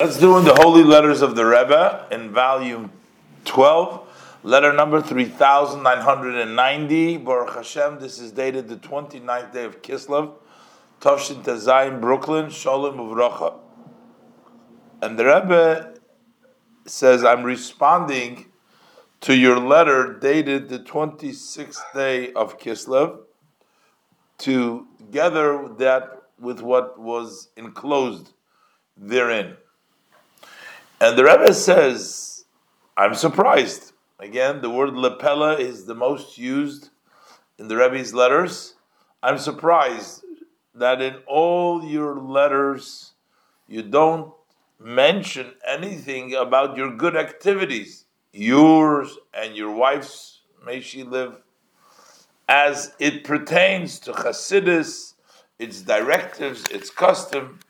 Let's do in the Holy Letters of the Rebbe in volume 12, letter number 3990. Baruch Hashem, this is dated the 29th day of Kislev, Tovshin Tezayim, Brooklyn, Shalom Uvracha. And the Rebbe says, I'm responding to your letter dated the 26th day of Kislev, together that with what was enclosed therein. And the Rebbe says, I'm surprised. Again, the word lepela is the most used in the Rebbe's letters. I'm surprised that in all your letters you don't mention anything about your good activities, yours and your wife's, may she live, as it pertains to Chassidus, its directives, its custom.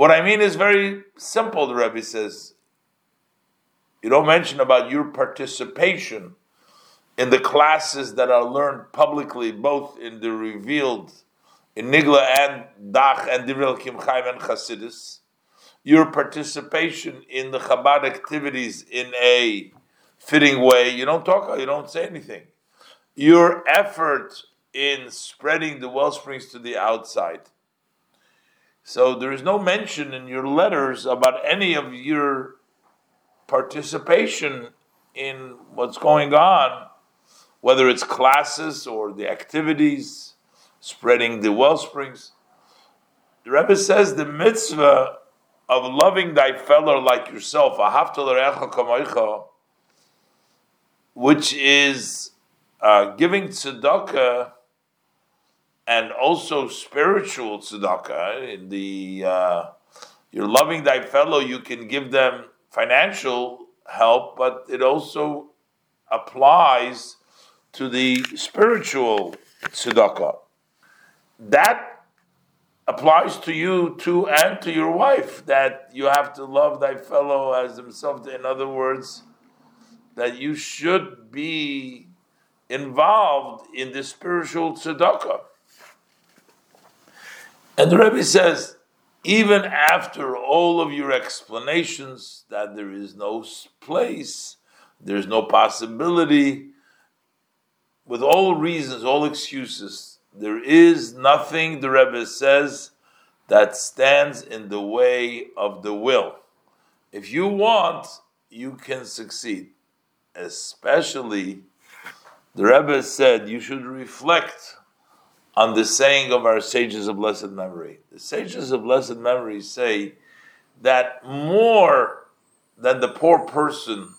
What I mean is very simple, the Rebbe says. You don't mention about your participation in the classes that are learned publicly, both in the revealed, in Niglah and Dach and Divrei Elokim Chaim and Chassidus. Your participation in the Chabad activities in a fitting way. You don't talk, you don't say anything. Your effort in spreading the well springs to the outside so there is no mention in your letters about any of your participation in what's going on, whether it's classes or the activities, spreading the well springs. The Rebbe says the mitzvah of loving thy fellow like yourself, which is uh, giving tzedakah and also spiritual tzedakah. In the uh, you're loving thy fellow, you can give them financial help, but it also applies to the spiritual tzedakah. That applies to you too and to your wife, that you have to love thy fellow as himself. In other words, that you should be involved in the spiritual tzedakah. And the Rebbe says, even after all of your explanations that there is no place, there's no possibility, with all reasons, all excuses, there is nothing, the Rebbe says, that stands in the way of the will. If you want, you can succeed. Especially, the Rebbe said, you should reflect on the saying of our sages of blessed memory. The sages of blessed memory say that more than the poor person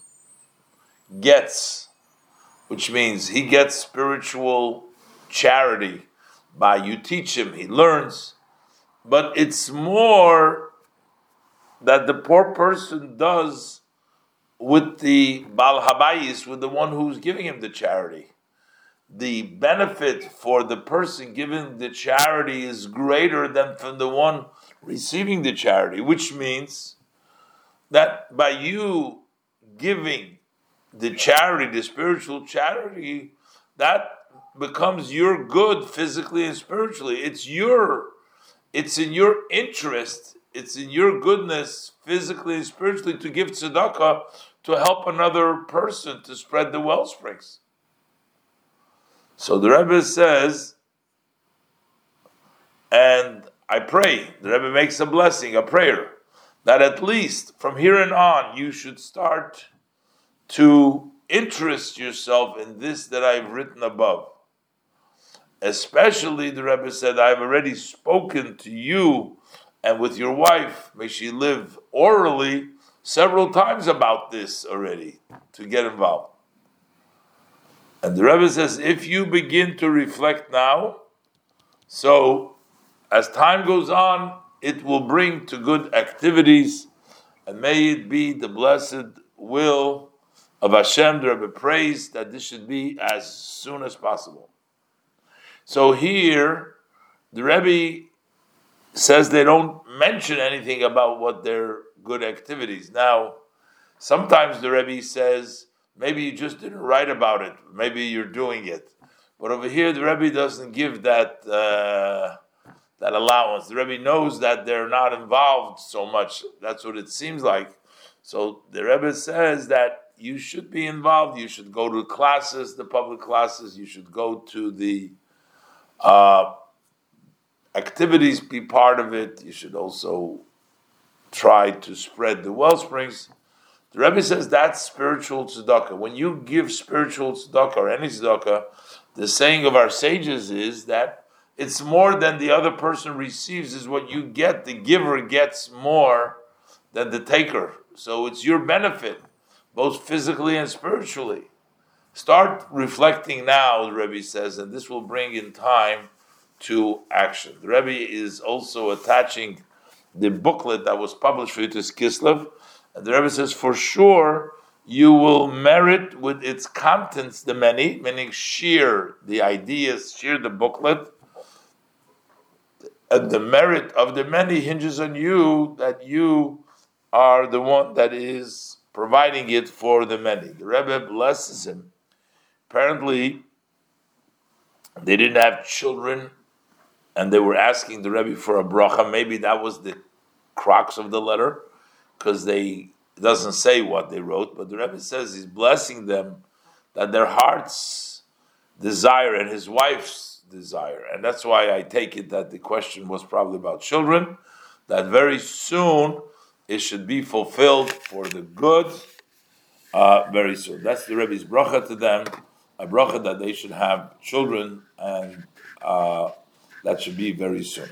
gets, which means he gets spiritual charity by you teach him, he learns, but it's more that the poor person does with the Baal Habayis, with the one who's giving him the charity the benefit for the person giving the charity is greater than from the one receiving the charity, which means that by you giving the charity, the spiritual charity, that becomes your good physically and spiritually. It's your, it's in your interest, it's in your goodness physically and spiritually to give tzedakah to help another person to spread the well springs. So the Rebbe says, and I pray, the Rebbe makes a blessing, a prayer, that at least from here and on you should start to interest yourself in this that I've written above. Especially, the Rebbe said, I've already spoken to you and with your wife, may she live orally, several times about this already to get involved. And the Rebbe says, if you begin to reflect now, so as time goes on, it will bring to good activities, and may it be the blessed will of Hashem. The Rebbe prays that this should be as soon as possible. So here, the Rebbe says they don't mention anything about what their good activities. Now, sometimes the Rebbe says Maybe you just didn't write about it. Maybe you're doing it. But over here, the Rebbe doesn't give that uh, that allowance. The Rebbe knows that they're not involved so much. That's what it seems like. So the Rebbe says that you should be involved. You should go to classes, the public classes. You should go to the uh, activities, be part of it. You should also try to spread the well springs. The Rebbe says that's spiritual tzedakah. When you give spiritual tzedakah or any tzedakah, the saying of our sages is that it's more than the other person receives, is what you get. The giver gets more than the taker. So it's your benefit, both physically and spiritually. Start reflecting now, the Rebbe says, and this will bring in time to action. The Rebbe is also attaching the booklet that was published for Yud Tes Kislev. The Rebbe says, for sure, you will merit with its contents the many, meaning sheer the ideas, sheer the booklet. And the merit of the many hinges on you that you are the one that is providing it for the many. The Rebbe blesses him. Apparently, they didn't have children and they were asking the Rebbe for a bracha. Maybe that was the crux of the letter, because they doesn't say what they wrote, but the Rebbe says he's blessing them that their hearts desire and his wife's desire, and that's why I take it that the question was probably about children. That very soon it should be fulfilled for the good. Uh, very soon. That's the Rebbe's bracha to them, a bracha that they should have children and. Uh, that should be very soon.